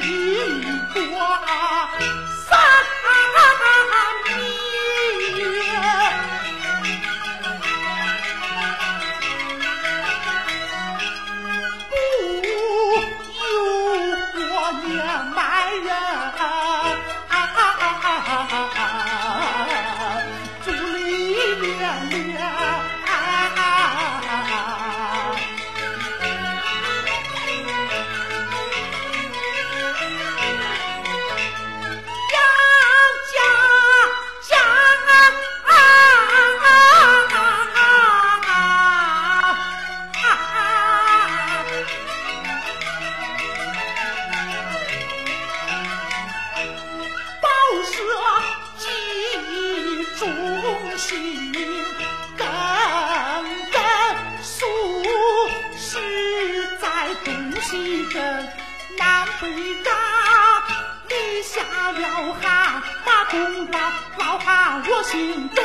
雨南北大，立下了汗，把功劳烙下我心中。